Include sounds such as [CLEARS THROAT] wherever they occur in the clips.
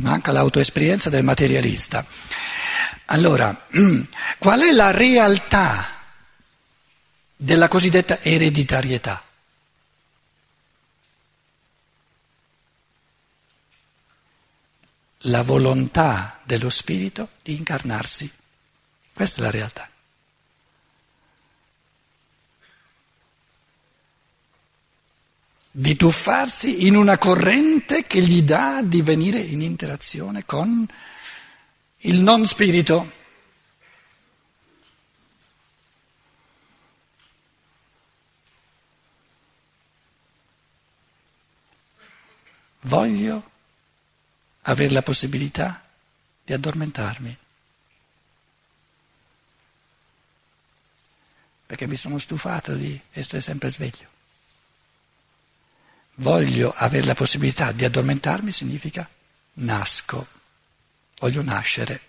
ti manca l'autoesperienza del materialista. Allora, [CLEARS THROAT] qual è la realtà della cosiddetta ereditarietà? La volontà dello spirito di incarnarsi. Questa è la realtà. Di tuffarsi in una corrente che gli dà di venire in interazione con il non spirito. Voglio avere la possibilità di addormentarmi. Perché mi sono stufato di essere sempre sveglio voglio avere la possibilità di addormentarmi significa nasco, voglio nascere.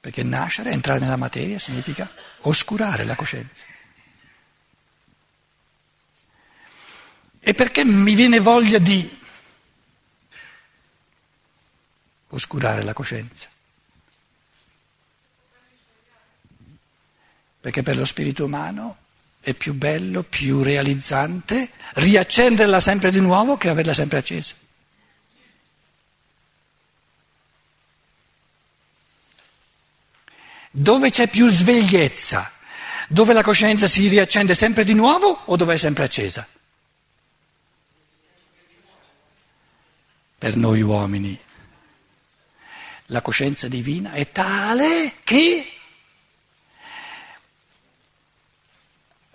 Perché nascere, entrare nella materia, significa oscurare la coscienza. E perché mi viene voglia di oscurare la coscienza? Perché per lo spirito umano è più bello, più realizzante riaccenderla sempre di nuovo che averla sempre accesa. Dove c'è più svegliezza? Dove la coscienza si riaccende sempre di nuovo o dove è sempre accesa? Per noi uomini la coscienza divina è tale che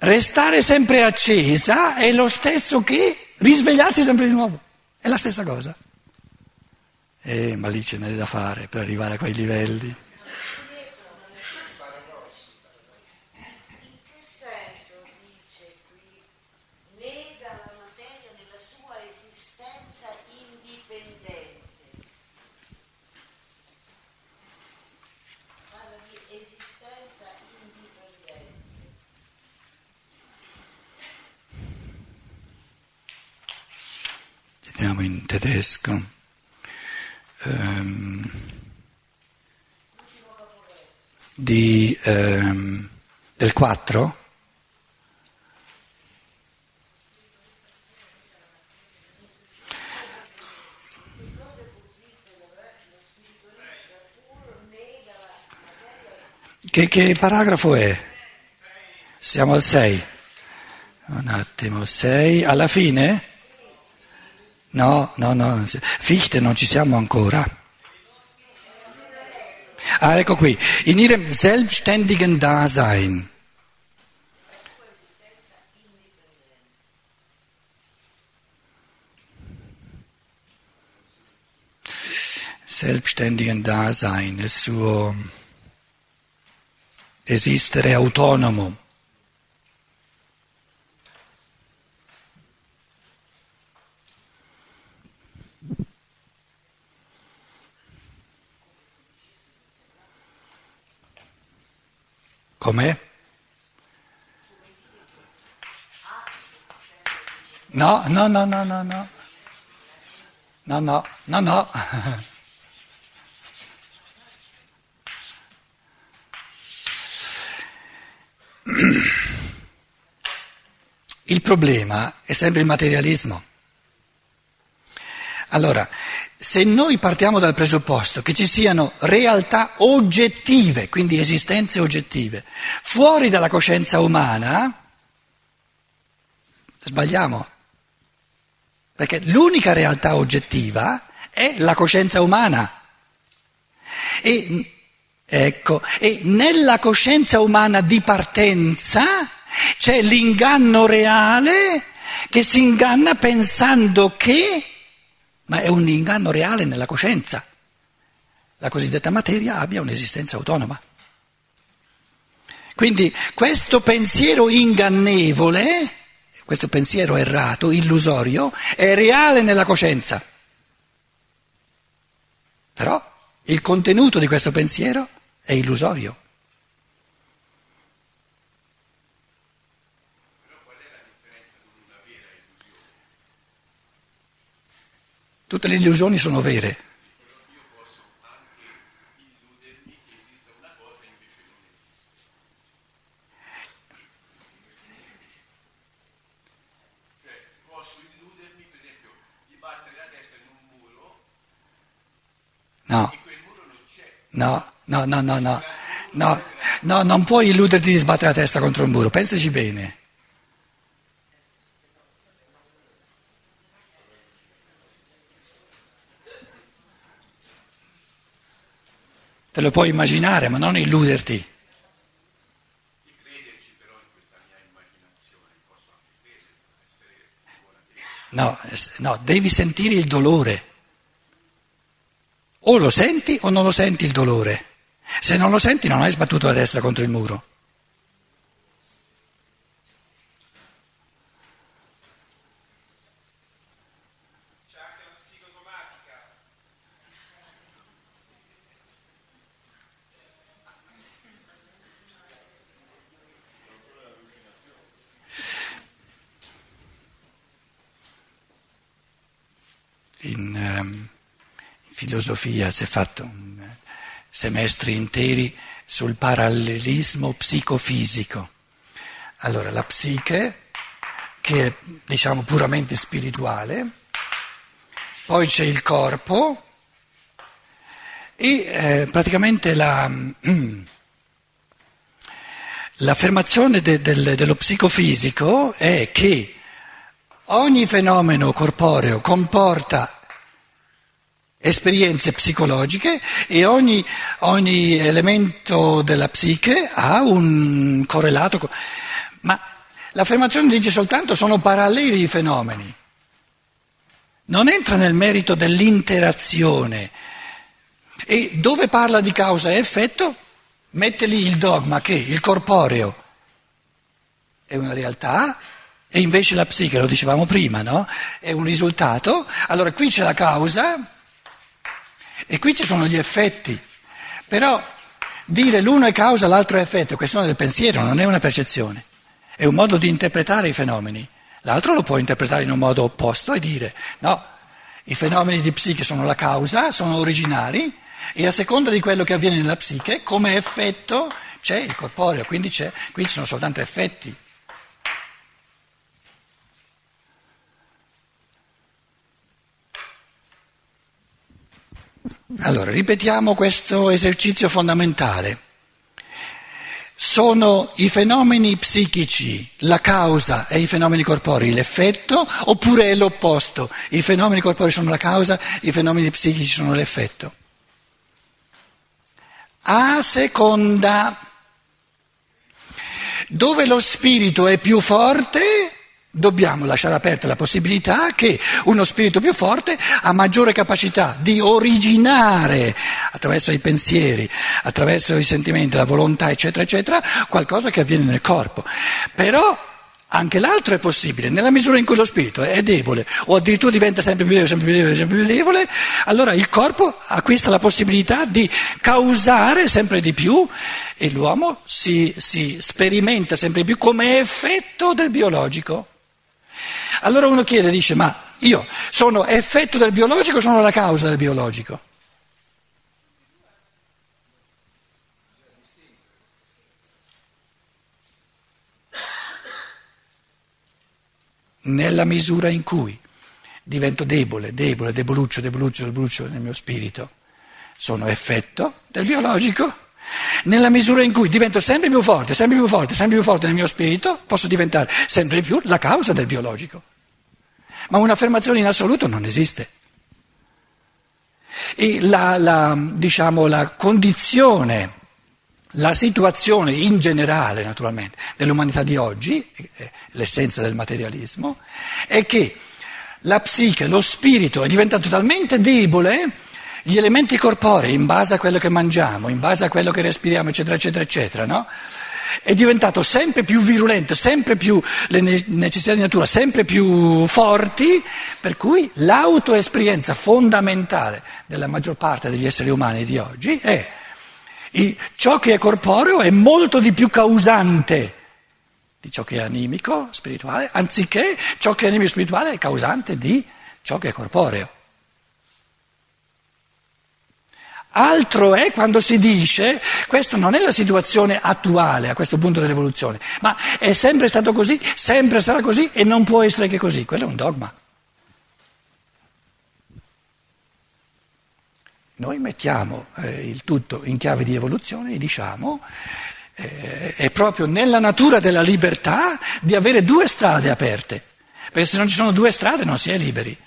Restare sempre accesa è lo stesso che risvegliarsi sempre di nuovo, è la stessa cosa. Eh, ma lì ce n'è da fare per arrivare a quei livelli. Vediamo in tedesco. Um, di, um, del 4. Che, che paragrafo è? Siamo al 6. Un attimo, 6. Alla fine? No, no, no, Fichte non ci siamo ancora. Ah, ecco qui, in ihrem selbstständigen Dasein. Selbstständigen Dasein, il suo esistere autonomo. Com'è? No, no, no, no, no, no. No, no, no, no. Il problema è sempre il materialismo. Allora, se noi partiamo dal presupposto che ci siano realtà oggettive, quindi esistenze oggettive, fuori dalla coscienza umana, sbagliamo. Perché l'unica realtà oggettiva è la coscienza umana. E, ecco, e nella coscienza umana di partenza c'è l'inganno reale che si inganna pensando che ma è un inganno reale nella coscienza. La cosiddetta materia abbia un'esistenza autonoma. Quindi questo pensiero ingannevole, questo pensiero errato, illusorio, è reale nella coscienza. Però il contenuto di questo pensiero è illusorio. Tutte le illusioni sono vere. Io posso anche illudermi che esista una cosa e invece non esiste. Cioè, posso illudermi, per esempio, di battere la testa in un muro No, e quel muro non c'è. no, no, no, no, no. No, no, non puoi illuderti di sbattere la testa contro un muro, pensaci bene. Te lo puoi immaginare, ma non illuderti. No, no, devi sentire il dolore. O lo senti o non lo senti il dolore. Se non lo senti non hai sbattuto la destra contro il muro. C'è anche la psicosomatica. In, ehm, in filosofia si è fatto eh, semestri interi sul parallelismo psicofisico. Allora, la psiche, che è diciamo puramente spirituale, poi c'è il corpo e eh, praticamente la, [CLEARS THROAT] l'affermazione de- del- dello psicofisico è che ogni fenomeno corporeo comporta esperienze psicologiche e ogni, ogni elemento della psiche ha un correlato. co- Ma l'affermazione dice soltanto sono paralleli i fenomeni. Non entra nel merito dell'interazione. E dove parla di causa e effetto, mette lì il dogma che il corporeo è una realtà e invece la psiche, lo dicevamo prima, no? È un risultato. Allora qui c'è la causa e qui ci sono gli effetti. Però dire l'uno è causa, l'altro è effetto è questione del pensiero, non è una percezione. È un modo di interpretare i fenomeni. L'altro lo può interpretare in un modo opposto e dire no, i fenomeni di psiche sono la causa, sono originari e a seconda di quello che avviene nella psiche, come effetto c'è il corporeo, quindi qui ci sono soltanto effetti. Allora, ripetiamo questo esercizio fondamentale. Sono i fenomeni psichici la causa e i fenomeni corporei l'effetto, oppure è l'opposto? I fenomeni corporei sono la causa, i fenomeni psichici sono l'effetto. A seconda, dove lo spirito è più forte, dobbiamo lasciare aperta la possibilità che uno spirito più forte ha maggiore capacità di originare attraverso i pensieri, attraverso i sentimenti, la volontà, eccetera, eccetera, qualcosa che avviene nel corpo. Però anche l'altro è possibile, nella misura in cui lo spirito è debole o addirittura diventa sempre più debole, sempre più debole, sempre più debole, allora il corpo acquista la possibilità di causare sempre di più e l'uomo si, si sperimenta sempre di più come effetto del biologico. Allora uno chiede, dice, ma io sono effetto del biologico o sono la causa del biologico? Nella misura in cui divento debole, debole, deboluccio, deboluccio, deboluccio nel mio spirito, sono effetto del biologico. Nella misura in cui divento sempre più forte, sempre più forte, sempre più forte nel mio spirito, posso diventare sempre più la causa del biologico. Ma un'affermazione in assoluto non esiste. E la, la, diciamo, la condizione, la situazione in generale, naturalmente, dell'umanità di oggi, eh, l'essenza del materialismo, è che la psiche, lo spirito è diventato talmente debole gli elementi corporei, in base a quello che mangiamo, in base a quello che respiriamo, eccetera, eccetera, eccetera, no? È diventato sempre più virulento, sempre più le necessità di natura, sempre più forti, per cui l'autoesperienza fondamentale della maggior parte degli esseri umani di oggi è ciò che è corporeo è molto di più causante di ciò che è animico, spirituale, anziché ciò che è animico spirituale è causante di ciò che è corporeo. Altro è quando si dice questa non è la situazione attuale a questo punto dell'evoluzione, ma è sempre stato così, sempre sarà così e non può essere che così. Quello è un dogma. Noi mettiamo eh, il tutto in chiave di evoluzione e diciamo eh, è proprio nella natura della libertà di avere due strade aperte, perché se non ci sono due strade non si è liberi.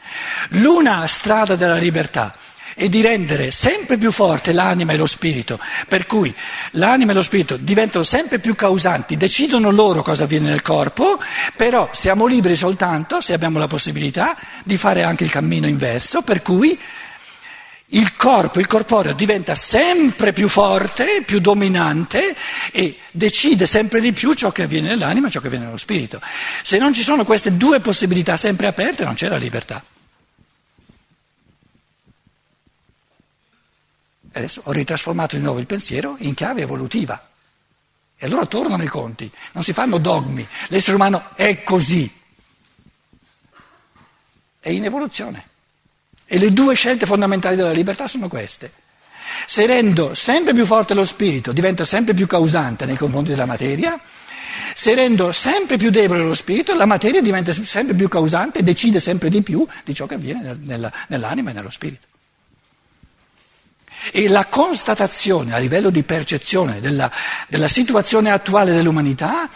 L'una strada della libertà è di rendere sempre più forte l'anima e lo spirito, per cui l'anima e lo spirito diventano sempre più causanti, decidono loro cosa avviene nel corpo, però siamo liberi soltanto se abbiamo la possibilità di fare anche il cammino inverso, per cui il corpo, il corporeo diventa sempre più forte, più dominante e decide sempre di più ciò che avviene nell'anima e ciò che avviene nello spirito. Se non ci sono queste due possibilità sempre aperte non c'è la libertà. Adesso ho ritrasformato di nuovo il pensiero in chiave evolutiva. E allora tornano i conti, non si fanno dogmi. L'essere umano è così. È in evoluzione. E le due scelte fondamentali della libertà sono queste. Se rendo sempre più forte lo spirito, diventa sempre più causante nei confronti della materia. Se rendo sempre più debole lo spirito, la materia diventa sempre più causante e decide sempre di più di ciò che avviene nell'anima e nello spirito. E la constatazione a livello di percezione della, della situazione attuale dell'umanità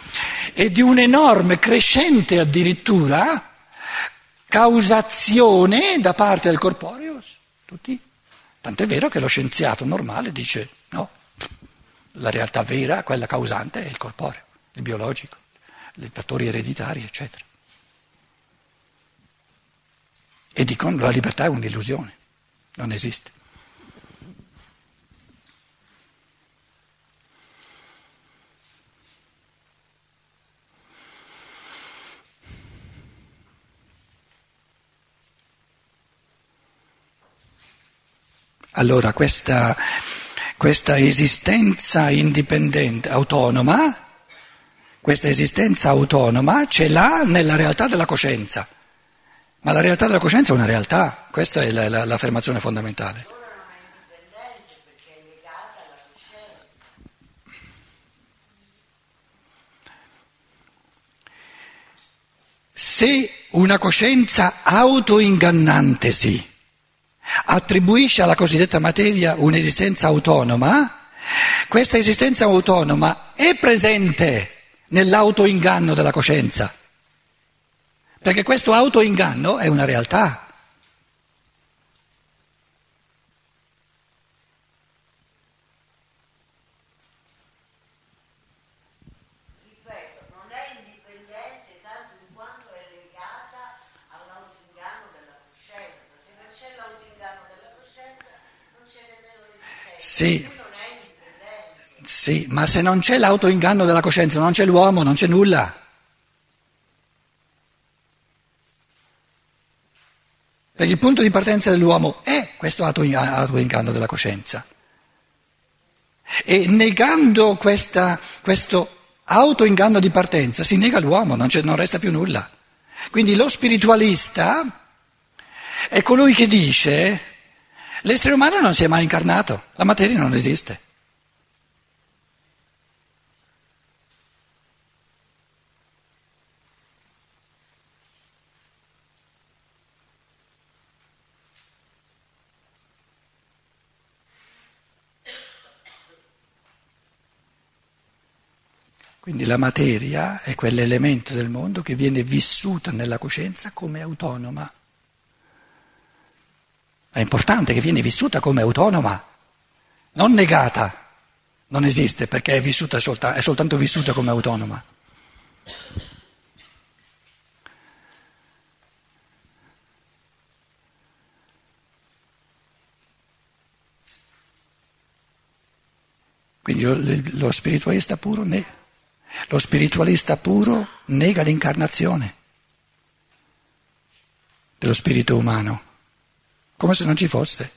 è di un'enorme, crescente addirittura, causazione da parte del corporeo, tutti. Tant'è vero che lo scienziato normale dice no, la realtà vera, quella causante, è il corporeo, il biologico, i fattori ereditari, eccetera. E dicono la libertà è un'illusione, non esiste. Allora questa, questa esistenza indipendente, autonoma, questa esistenza autonoma ce l'ha nella realtà della coscienza. Ma la realtà della coscienza è una realtà, questa è la, la, l'affermazione fondamentale. Se una coscienza autoingannantesi attribuisce alla cosiddetta materia un'esistenza autonoma, questa esistenza autonoma è presente nell'autoinganno della coscienza, perché questo autoinganno è una realtà. Sì. Sì, ma se non c'è l'autoinganno della coscienza, non c'è l'uomo, non c'è nulla. Perché il punto di partenza dell'uomo è questo autoinganno della coscienza. E negando questa, questo autoinganno di partenza si nega l'uomo, non, non resta più nulla. Quindi lo spiritualista è colui che dice L'essere umano non si è mai incarnato, la materia non esiste. Quindi la materia è quell'elemento del mondo che viene vissuta nella coscienza come autonoma. È importante che viene vissuta come autonoma, non negata, non esiste perché è, vissuta soltanto, è soltanto vissuta come autonoma. Quindi lo spiritualista puro, lo spiritualista puro nega l'incarnazione dello spirito umano come se non ci fosse.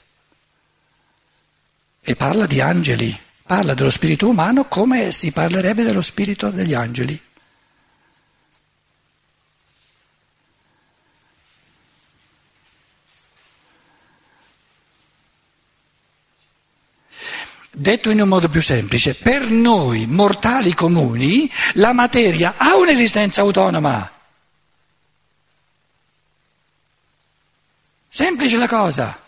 E parla di angeli, parla dello spirito umano come si parlerebbe dello spirito degli angeli. Detto in un modo più semplice, per noi mortali comuni la materia ha un'esistenza autonoma. Semplice la cosa.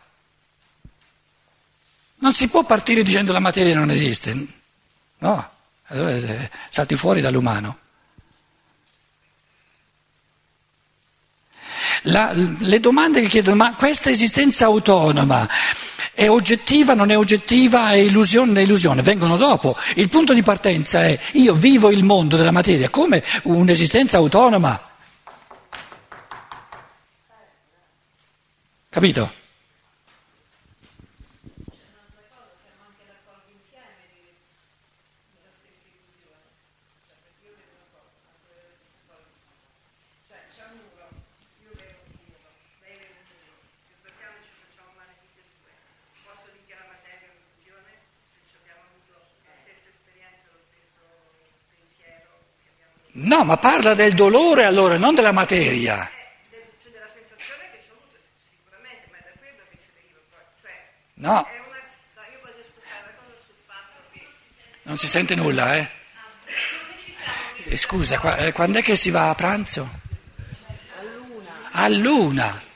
Non si può partire dicendo la materia non esiste. No, allora eh, salti fuori dall'umano. La, le domande che chiedono, ma questa esistenza autonoma è oggettiva, non è oggettiva, è illusione, non è illusione, vengono dopo. Il punto di partenza è io vivo il mondo della materia come un'esistenza autonoma. Capito? No, ma parla del dolore allora, non della materia. C'è della sensazione che ci ho avuto sicuramente, ma è da quello che ci deriva poi. Cioè, No, è una... no, io voglio spostare la cosa sul fatto che... non si sente nulla, eh. Eh, Scusa, qua- eh, quando è che si va a pranzo? A luna.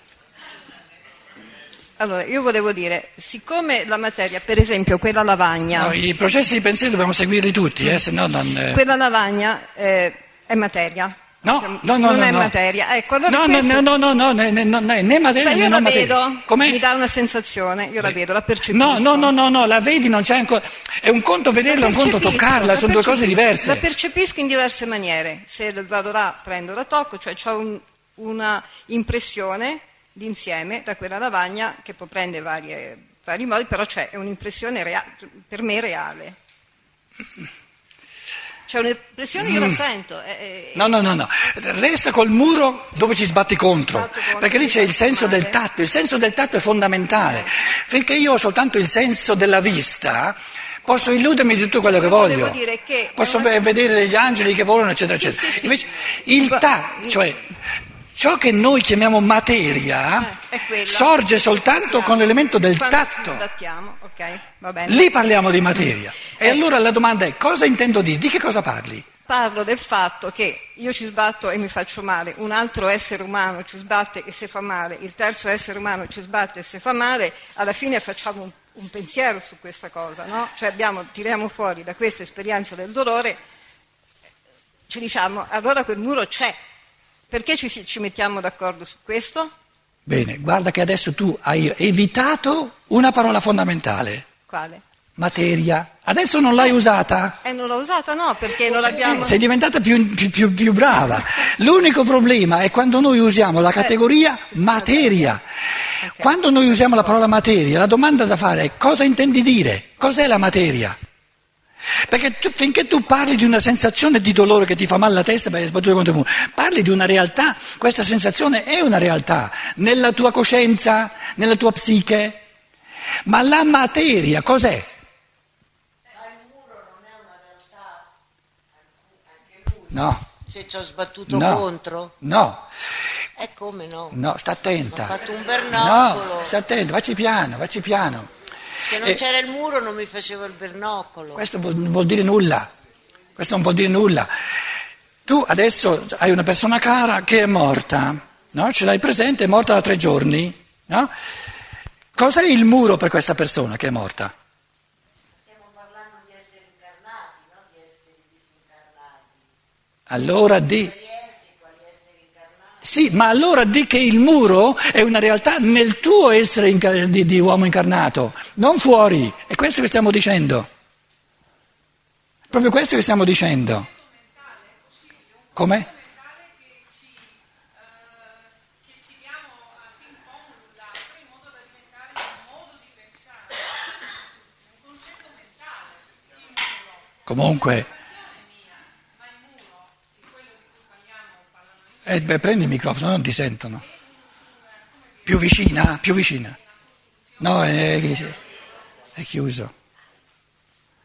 Allora, io volevo dire, siccome la materia, per esempio quella lavagna, No, I processi di pensiero dobbiamo seguirli tutti, eh, se no non... eh. quella lavagna eh, è materia. No, Cioè, no, no, non no, è materia. Ecco, allora No, no, questo- no, no, no, no, né, né, no, né, materia Cioè io non la vedo, mi dà una sensazione, io la vedo, la percepisco. No, no, no, no, no, la vedi, non c'è ancora... È un conto vederla, è un conto toccarla, la sono due cose diverse. La percepisco in diverse maniere. Se vado là, prendo, la tocco, cioè ho un- una impressione d'insieme da quella lavagna che può prendere vari modi, però c'è è un'impressione per me reale. C'è un'impressione, io la sento. è- è- No, no, no, no, resta col muro dove ci sbatti contro, contro, perché lì c'è il senso del male. tatto, il senso del tatto è fondamentale, finché io ho soltanto il senso della vista, posso illudermi di tutto quello che voglio, dire che posso vedere degli angeli che volano, eccetera, eccetera. Invece il tatto, cioè ciò che noi chiamiamo materia, Eh, sorge soltanto con l'elemento del Quando tatto. sbattiamo, ok, va bene. Lì parliamo di materia. E Eh. allora la domanda è cosa intendo dire? Di che cosa parli? Parlo del fatto che io ci sbatto e mi faccio male, un altro essere umano ci sbatte e si fa male, il terzo essere umano ci sbatte e si fa male, alla fine facciamo un, un pensiero su questa cosa, no? Cioè abbiamo, tiriamo fuori da questa esperienza del dolore, ci diciamo, allora quel muro c'è, perché ci, ci mettiamo d'accordo su questo? Bene, guarda che adesso tu hai evitato una parola fondamentale, Quale? materia. Adesso non l'hai usata? E non l'ho usata no, perché non l'abbiamo... Eh, sei diventata più, più- più- più brava. L'unico problema è quando noi usiamo la categoria materia. Quando noi usiamo la parola materia, la domanda da fare è cosa intendi dire? Cos'è la materia? Perché tu- finché tu parli di una sensazione di dolore che ti fa male la testa perché hai sbattuto contro il muro, parli di una realtà, questa sensazione è una realtà, nella tua coscienza, nella tua psiche. Ma la materia cos'è? No, Se ci ho sbattuto no, contro? no, E come no? no, sta attenta. Ho fatto un bernoccolo. No, sta attenta, facci piano, facci piano. Se non Eh. c'era il muro non mi facevo il bernoccolo. Questo vuol, non vuol dire nulla. Questo non vuol dire nulla. Tu adesso hai una persona cara che è morta, no? Ce l'hai presente, è morta da tre giorni, no? Cos'è il muro per questa persona che è morta? Stiamo parlando di esseri incarnati, non di esseri disincarnati. Allora di... Esperienze, quali esseri incarnati. Sì, ma allora di che il muro è una realtà nel tuo essere inca- di, di uomo incarnato, non fuori. È questo che stiamo dicendo. Proprio questo che stiamo dicendo. Come? che eh, beh, prendi il microfono, non ti sentono. Più vicina, più vicina. No, è, è chiuso.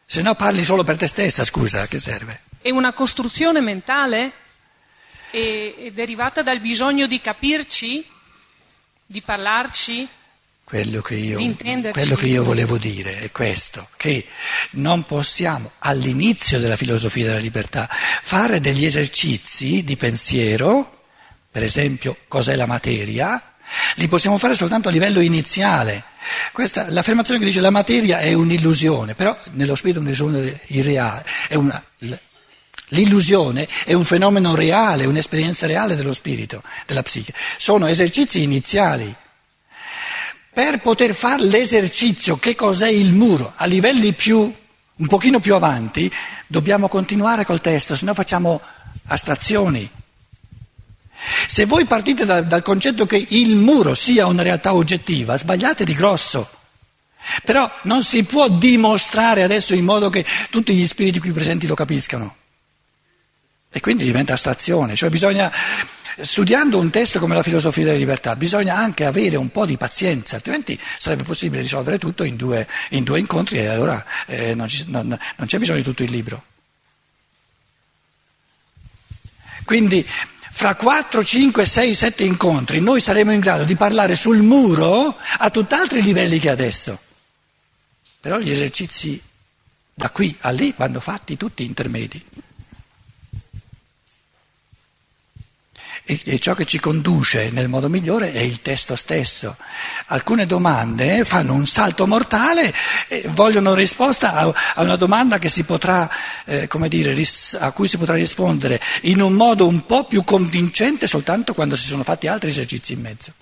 Se no parli solo per te stessa, scusa, che serve? È una costruzione mentale e, è derivata dal bisogno di capirci, di parlarci, Quello che, io, quello che io volevo dire è questo, che non possiamo all'inizio della filosofia della libertà fare degli esercizi di pensiero, per esempio cos'è la materia, li possiamo fare soltanto a livello iniziale. Questa, l'affermazione che dice la materia è un'illusione, però nello spirito è un'illusione irreale, è una, l'illusione è un fenomeno reale, un'esperienza reale dello spirito, della psiche. Sono esercizi iniziali. Per poter fare l'esercizio che cos'è il muro a livelli più, un pochino più avanti, dobbiamo continuare col testo, se no facciamo astrazioni. Se voi partite da- dal concetto che il muro sia una realtà oggettiva, sbagliate di grosso. Però non si può dimostrare adesso in modo che tutti gli spiriti qui presenti lo capiscano. E quindi diventa astrazione, cioè bisogna, studiando un testo come la filosofia della libertà, bisogna anche avere un po' di pazienza, altrimenti sarebbe possibile risolvere tutto in due, in due incontri e allora eh, non, ci- non- non c'è bisogno di tutto il libro. Quindi fra 4, 5, 6, 7 incontri noi saremo in grado di parlare sul muro a tutt'altri livelli che adesso. Però gli esercizi da qui a lì vanno fatti tutti intermedi. E, e ciò che ci conduce nel modo migliore è il testo stesso. Alcune domande fanno un salto mortale e vogliono risposta a, a una domanda potrà, eh, dire, ris- a cui si potrà rispondere in un modo un po' più convincente soltanto quando si sono fatti altri esercizi in mezzo.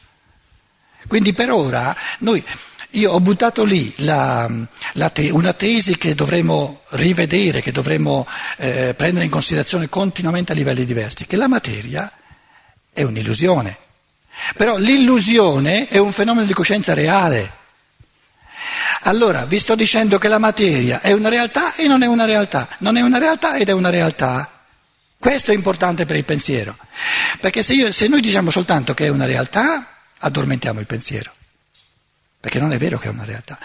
Quindi per ora noi, io ho buttato lì la, la te- una tesi che dovremo rivedere, che dovremo eh, prendere in considerazione continuamente a livelli diversi, che la materia è un'illusione. Però l'illusione è un fenomeno di coscienza reale. Allora, vi sto dicendo che la materia è una realtà e non è una realtà, non è una realtà ed è una realtà. Questo è importante per il pensiero, perché se, io- se noi diciamo soltanto che è una realtà, addormentiamo il pensiero, perché non è vero che è una realtà.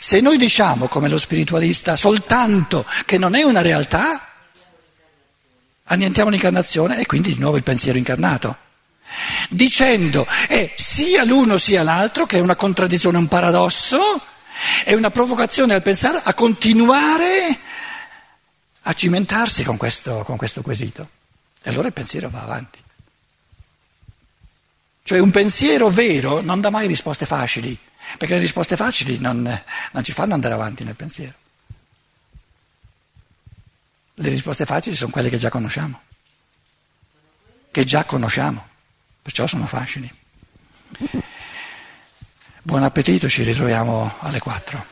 Se noi diciamo, come lo spiritualista, soltanto che non è una realtà, annientiamo l'incarnazione e quindi di nuovo il pensiero incarnato. Dicendo è sia l'uno sia l'altro, che è una contraddizione, un paradosso, è una provocazione al pensare a continuare a cimentarsi con questo, con questo quesito. E allora il pensiero va avanti. Cioè un pensiero vero non dà mai risposte facili, perché le risposte facili non, non ci fanno andare avanti nel pensiero. Le risposte facili sono quelle che già conosciamo, che già conosciamo, Perciò sono fascini. Buon appetito, ci ritroviamo alle 4.